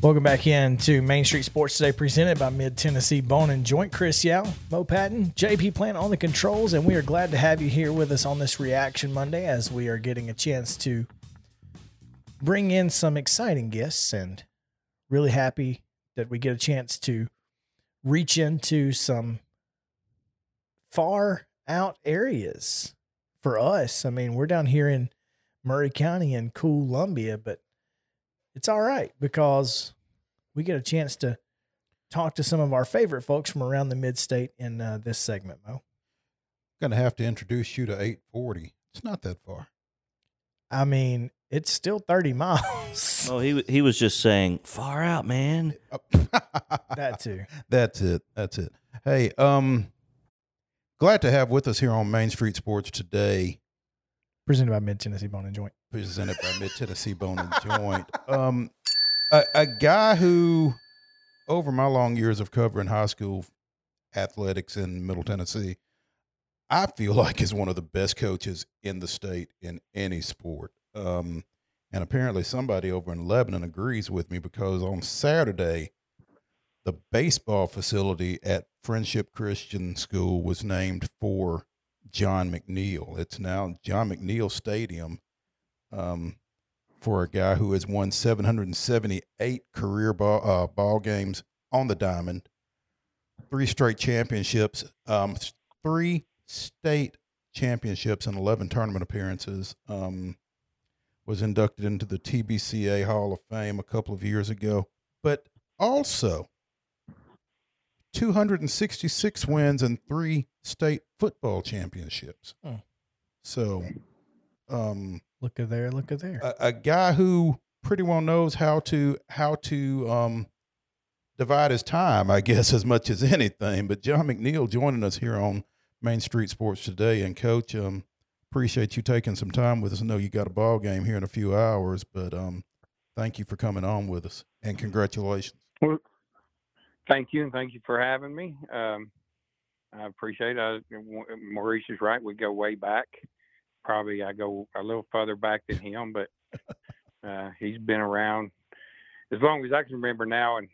Welcome back in to Main Street Sports Today, presented by Mid Tennessee Bone and Joint. Chris Yao, Mo Patton, JP Plant on the controls, and we are glad to have you here with us on this Reaction Monday as we are getting a chance to bring in some exciting guests and really happy that we get a chance to reach into some far out areas for us. I mean, we're down here in Maury County in Columbia, but it's all right because we get a chance to talk to some of our favorite folks from around the mid state in uh, this segment, Mo. Going to have to introduce you to 840. It's not that far. I mean, it's still 30 miles. Oh, he he was just saying far out, man. that too. That's it. That's it. Hey, um, glad to have with us here on Main Street Sports today, Presented by Mid Tennessee Bone and Joint. presented by Mid Tennessee Bone and Joint. Um, a, a guy who, over my long years of covering high school athletics in Middle Tennessee, I feel like is one of the best coaches in the state in any sport. Um, and apparently somebody over in Lebanon agrees with me because on Saturday, the baseball facility at Friendship Christian School was named for John McNeil. It's now John McNeil Stadium um, for a guy who has won 778 career ball, uh, ball games on the diamond, three straight championships, um, three state championships, and 11 tournament appearances. Um, was inducted into the TBCA Hall of Fame a couple of years ago, but also 266 wins and three state football championships. Hmm. So, um, Look at there, look at there. a, a guy who pretty well knows how to how to um, divide his time, I guess, as much as anything. But John McNeil joining us here on Main Street Sports today, and Coach, um, appreciate you taking some time with us. I know you got a ball game here in a few hours, but um, thank you for coming on with us, and congratulations. Well, thank you, and thank you for having me. Um, I appreciate it. I, Maurice is right. We go way back. Probably I go a little further back than him, but uh, he's been around as long as I can remember now. And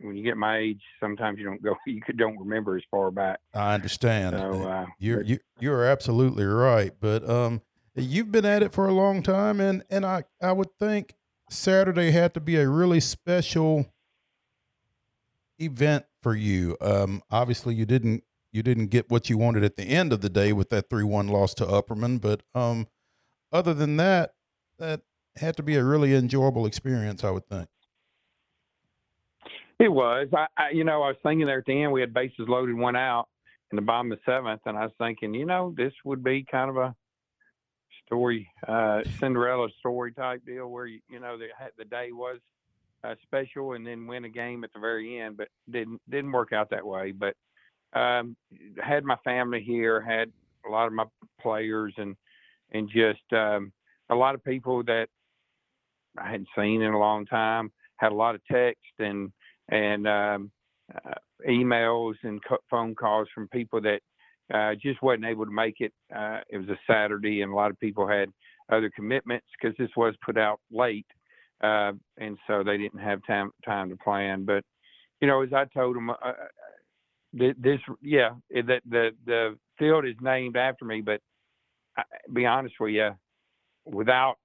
when you get my age, sometimes you don't go, you don't remember as far back. I understand. So uh, You're you you're absolutely right, but um, you've been at it for a long time, and and I I would think Saturday had to be a really special event for you. Um, obviously you didn't you didn't get what you wanted at the end of the day with that three one loss to Upperman, but um, other than that, that had to be a really enjoyable experience. I would think. It was. I, I, you know, I was thinking there at the end, we had bases loaded, one out in the bottom of seventh, and I was thinking, you know, this would be kind of a story, uh, Cinderella story type deal where you, you know, the the day was uh, special, and then win a game at the very end, but didn't didn't work out that way. But um, had my family here, had a lot of my players, and and just um, a lot of people that I hadn't seen in a long time. Had a lot of text and and um, uh, emails and co- phone calls from people that uh, just wasn't able to make it. Uh, it was a Saturday, and a lot of people had other commitments because this was put out late, uh, and so they didn't have time time to plan. But you know, as I told them, uh, this yeah, that the the field is named after me. But I, be honest with you, without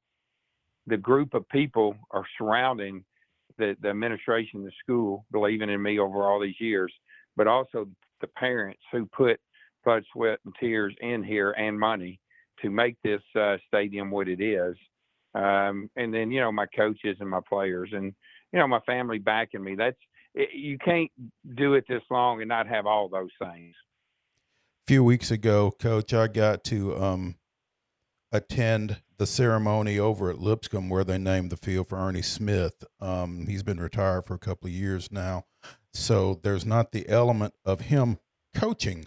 the group of people are surrounding the, the administration the school believing in me over all these years, but also the parents who put blood, sweat, and tears in here and money to make this uh, stadium what it is. Um, and then, you know, my coaches and my players and, you know, my family backing me. That's, it, you can't do it this long and not have all those things. A few weeks ago, Coach, I got to um, attend the ceremony over at Lipscomb where they named the field for Ernie Smith. Um, he's been retired for a couple of years now, so there's not the element of him coaching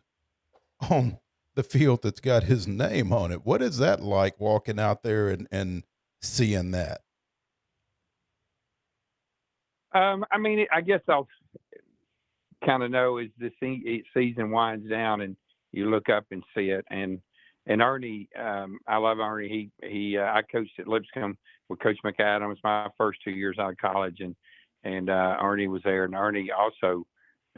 on the field that's got his name on it. What is that like walking out there and, and seeing that? Um, I mean, I guess I'll kind of know as the se- season winds down and you look up and see it. And and Ernie, um, I love Ernie. He he, uh, I coached at Lipscomb with Coach McAdams my first two years out of college, and and uh, Ernie was there, and Ernie also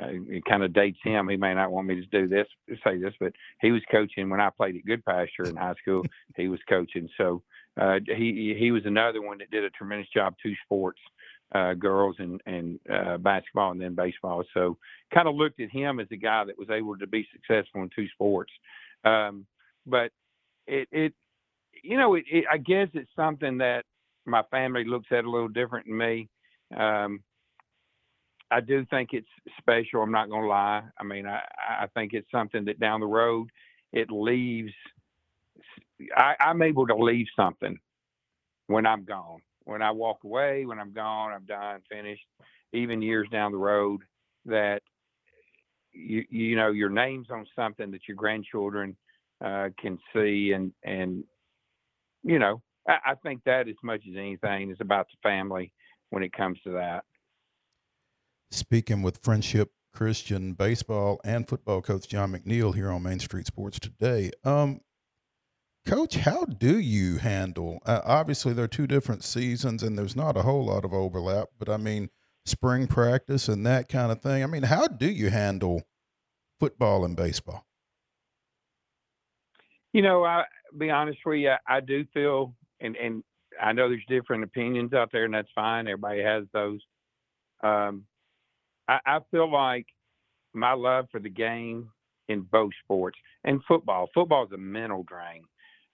uh, it kind of dates him. He may not want me to do this, say this, but he was coaching when I played at Goodpasture in high school. he was coaching, so uh, he he was another one that did a tremendous job. Two sports, uh, girls and and uh, basketball, and then baseball. So kind of looked at him as a guy that was able to be successful in two sports. Um, but it it you know it, it, I guess it's something that my family looks at a little different than me. Um, I do think it's special. I'm not going to lie. I mean, I, I think it's something that down the road it leaves. I, I'm able to leave something when I'm gone. When I walk away, when I'm gone, I'm done, finished. Even years down the road, that you you know your name's on something that your grandchildren uh, can see, and and you know I, I think that as much as anything is about the family when it comes to that speaking with Friendship Christian baseball and football coach John McNeil here on Main Street Sports today. Um, coach, how do you handle? Uh, obviously, there are two different seasons, and there's not a whole lot of overlap. But I mean, spring practice and that kind of thing. I mean, how do you handle football and baseball? You know, I be honest with you, I do feel, and and I know there's different opinions out there, and that's fine. Everybody has those. Um, I, I feel like my love for the game in both sports and football. Football is a mental drain.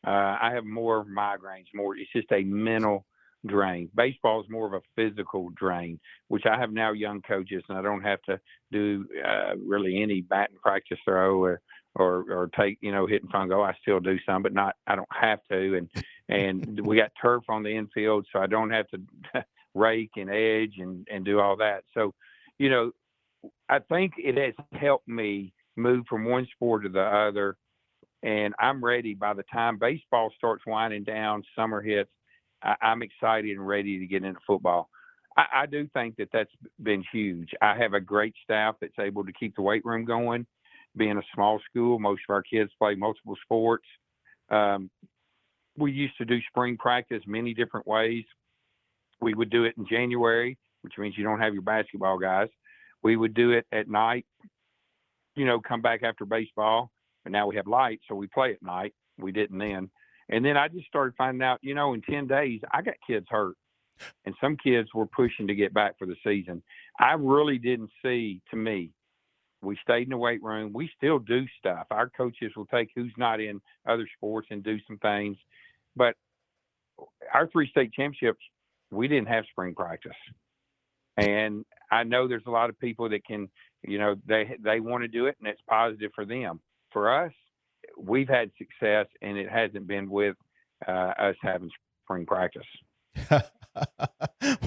Uh, I have more migraines. More, it's just a mental drain. Baseball is more of a physical drain, which I have now young coaches, and I don't have to do uh, really any batting practice throw or or or take you know hit and fungo. I still do some, but not. I don't have to. And and we got turf on the infield, so I don't have to rake and edge and and do all that. So you know, I think it has helped me move from one sport to the other. And I'm ready by the time baseball starts winding down, summer hits, I, am excited and ready to get into football. I, I, do think that that's been huge. I have a great staff that's able to keep the weight room going. Being a small school, most of our kids play multiple sports. Um, we used to do spring practice many different ways. We would do it in January which means you don't have your basketball guys. We would do it at night, you know, come back after baseball, but now we have lights, so we play at night. We didn't then. And then I just started finding out, you know, in 10 days, I got kids hurt. And some kids were pushing to get back for the season. I really didn't see, to me, we stayed in the weight room. We still do stuff. Our coaches will take who's not in other sports and do some things. But our three state championships, we didn't have spring practice. And I know there's a lot of people that can, you know, they they want to do it and it's positive for them. For us, we've had success and it hasn't been with uh, us having spring practice.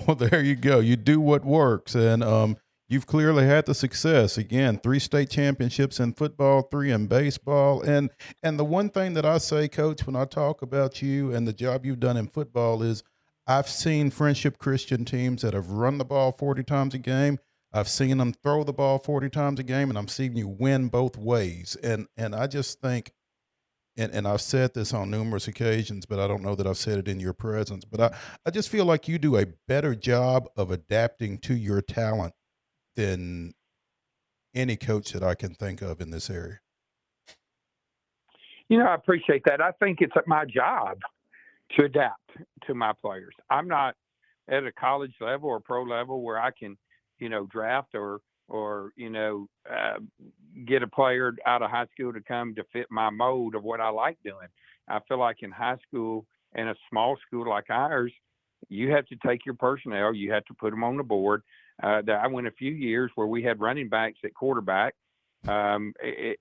well, there you go. You do what works, and um, you've clearly had the success. Again, three state championships in football, three in baseball, and and the one thing that I say, Coach, when I talk about you and the job you've done in football is I've seen Friendship Christian teams that have run the ball 40 times a game. I've seen them throw the ball 40 times a game, and I'm seeing you win both ways. And and I just think, and, and I've said this on numerous occasions, but I don't know that I've said it in your presence. But I, I just feel like you do a better job of adapting to your talent than any coach that I can think of in this area. You know, I appreciate that. I think it's my job to adapt to my players. I'm not at a college level or pro level where I can, you know, draft or or you know uh, get a player out of high school to come to fit my mode of what I like doing. I feel like in high school and a small school like ours, you have to take your personnel, you have to put them on the board. Uh, I went a few years where we had running backs at quarterback. Um, it,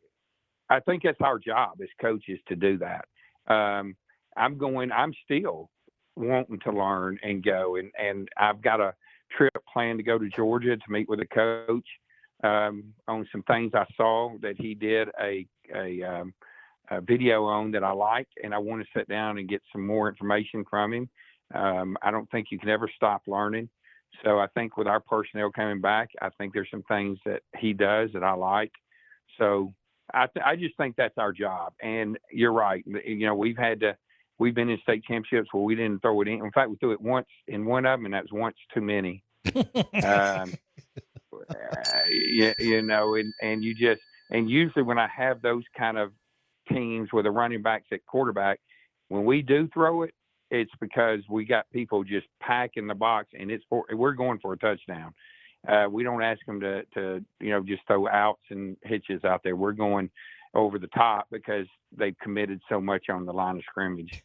I think that's our job as coaches to do that. Um, I'm going. I'm still wanting to learn and go, and and I've got a trip planned to go to Georgia to meet with a coach um, on some things I saw that he did a a, um, a video on that I liked, and I want to sit down and get some more information from him. Um, I don't think you can ever stop learning. So I think with our personnel coming back, I think there's some things that he does that I like. So I, th- I just think that's our job. And you're right. You know, we've had to we've been in state championships where we didn't throw it in. In fact, we threw it once in one of them, and that was once too many. um, you, you know, and, and you just and usually when I have those kind of teams with a running backs at quarterback, when we do throw it, it's because we got people just packing the box, and it's for we're going for a touchdown. Uh, we don't ask them to to you know just throw outs and hitches out there. We're going over the top because they've committed so much on the line of scrimmage.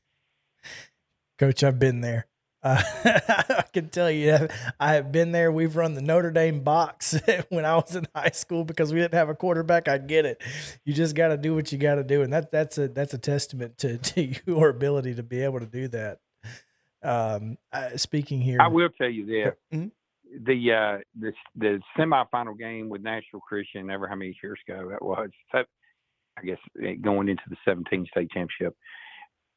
Coach, I've been there. Uh, I can tell you, I have been there. We've run the Notre Dame box when I was in high school because we didn't have a quarterback. I get it. You just got to do what you got to do, and that that's a that's a testament to to your ability to be able to do that. Um, uh, speaking here, I will tell you this: Mhm. the uh, the the semifinal game with Nashville Christian, ever how many years ago that was? I guess eh, going into the 17 state championship,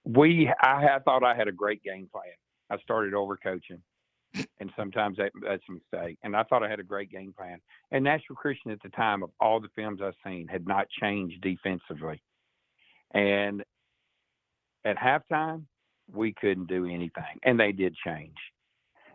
we I, I thought I had a great game plan. I started over coaching, and sometimes that, that's a mistake. And I thought I had a great game plan. And Nashville Christian at the time of all the films I've seen had not changed defensively, and at halftime we couldn't do anything, and they did change.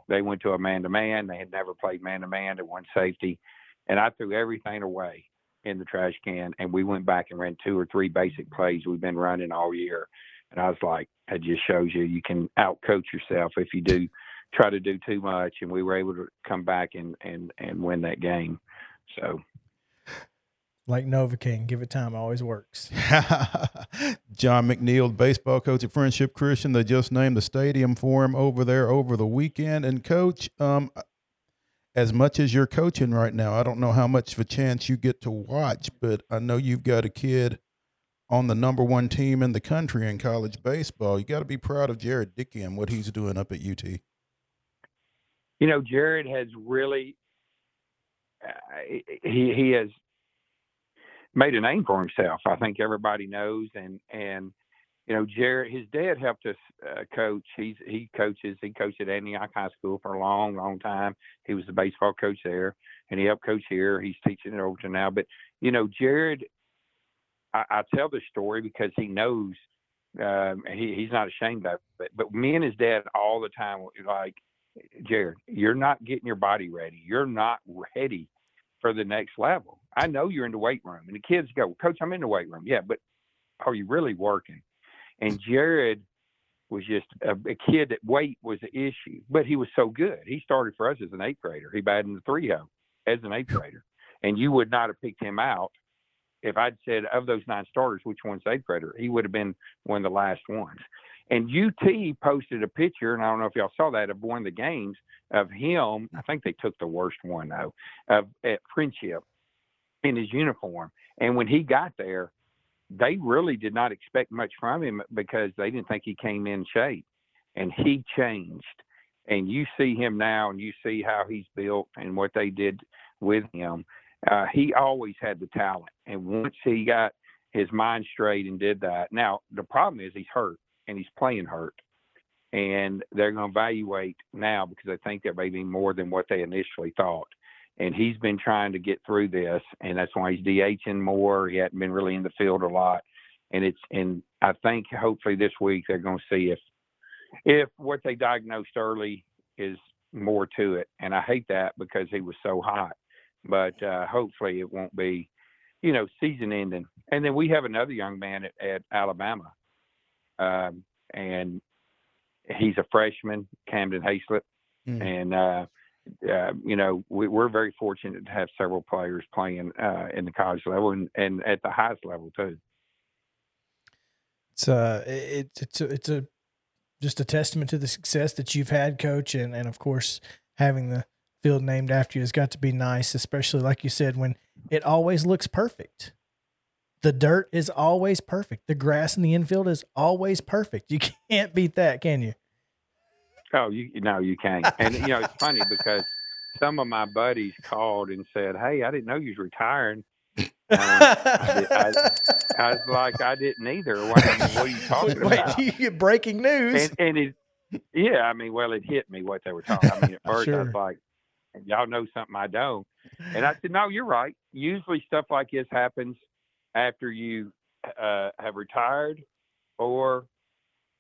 They went to a man to man. They had never played man to man. They one safety, and I threw everything away in the trash can, and we went back and ran two or three basic plays we've been running all year. And I was like, it just shows you you can outcoach yourself if you do try to do too much. And we were able to come back and and and win that game. So like Novocaine, give it time, always works. John McNeil, baseball coach at Friendship Christian. They just named the stadium for him over there over the weekend. And coach, um, as much as you're coaching right now, I don't know how much of a chance you get to watch, but I know you've got a kid on the number one team in the country in college baseball. You got to be proud of Jared Dickey and what he's doing up at UT. you know, Jared has really uh, he he has made a name for himself. I think everybody knows, and and you know, Jared, his dad helped us uh, coach. He's he coaches. He coached at Antioch High School for a long, long time. He was the baseball coach there, and he helped coach here. He's teaching at Overton now. But you know, Jared, I, I tell the story because he knows. Um, he he's not ashamed of it. But me and his dad all the time like, Jared, you're not getting your body ready. You're not ready for the next level. I know you're in the weight room. And the kids go, Coach, I'm in the weight room. Yeah, but are you really working? And Jared was just a, a kid that weight was an issue, but he was so good. He started for us as an eighth grader. He batted in the three hole as an eighth grader. And you would not have picked him out if I'd said of those nine starters, which one's eighth grader? He would have been one of the last ones. And UT posted a picture, and I don't know if y'all saw that of one of the games of him. I think they took the worst one though, of at Friendship in his uniform. And when he got there, they really did not expect much from him because they didn't think he came in shape. And he changed. And you see him now, and you see how he's built and what they did with him. Uh, he always had the talent, and once he got his mind straight and did that. Now the problem is he's hurt and he's playing hurt. And they're going to evaluate now because they think there may be more than what they initially thought. And he's been trying to get through this, and that's why he's DHing more. He hadn't been really in the field a lot, and it's and I think hopefully this week they're going to see if if what they diagnosed early is more to it. And I hate that because he was so hot, but uh, hopefully it won't be, you know, season ending. And then we have another young man at, at Alabama um, and he's a freshman, Camden Hayslip, Mm. and uh, uh, you know we, we're very fortunate to have several players playing uh, in the college level and, and at the highest level too. It's uh, it, it's a, it's a just a testament to the success that you've had, coach, and and of course having the field named after you has got to be nice, especially like you said when it always looks perfect. The dirt is always perfect. The grass in the infield is always perfect. You can't beat that, can you? Oh, you no, you can't. And you know it's funny because some of my buddies called and said, "Hey, I didn't know you was retiring." Um, I, I, I was like, "I didn't either." What, what are you talking Wait, about? you get breaking news. and, and it, yeah, I mean, well, it hit me what they were talking. I mean, at first I was like, y'all know something I don't, and I said, no, you're right. Usually stuff like this happens after you uh, have retired or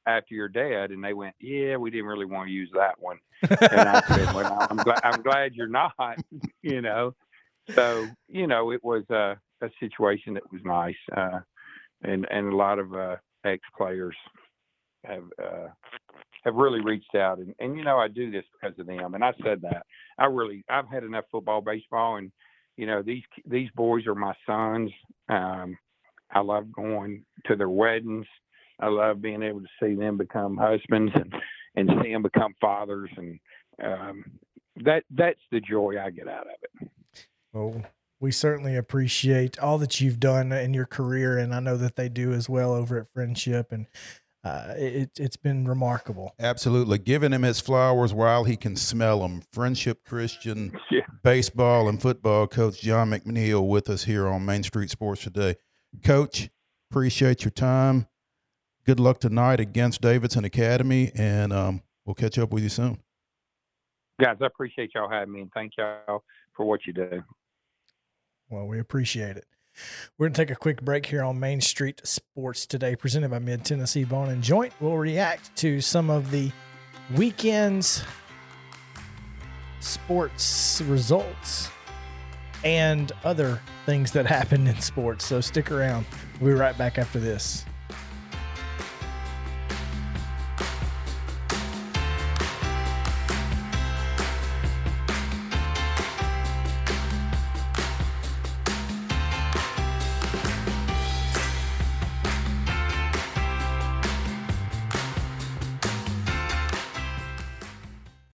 after your dad? And they went, "Yeah, we didn't really want to use that one." And I said, "Well, I'm glad I'm glad you're not." you know, so you know, it was a, a situation that was nice, uh, and and a lot of uh, ex players have uh, have really reached out, and and you know, I do this because of them, and I said that I really I've had enough football, baseball, and you know these these boys are my sons. Um, I love going to their weddings. I love being able to see them become husbands and and see them become fathers, and um, that that's the joy I get out of it. Well, we certainly appreciate all that you've done in your career, and I know that they do as well over at Friendship, and uh, it, it's been remarkable. Absolutely. Giving him his flowers while he can smell them. Friendship Christian Yeah. baseball and football coach John McNeil with us here on Main Street Sports today. Coach, appreciate your time. Good luck tonight against Davidson Academy, and um, we'll catch up with you soon. Guys, I appreciate y'all having me, and thank y'all for what you do. Well, we appreciate it. We're going to take a quick break here on Main Street Sports today, presented by Mid Tennessee Bone and Joint. We'll react to some of the weekend's sports results and other things that happened in sports. So stick around. We'll be right back after this.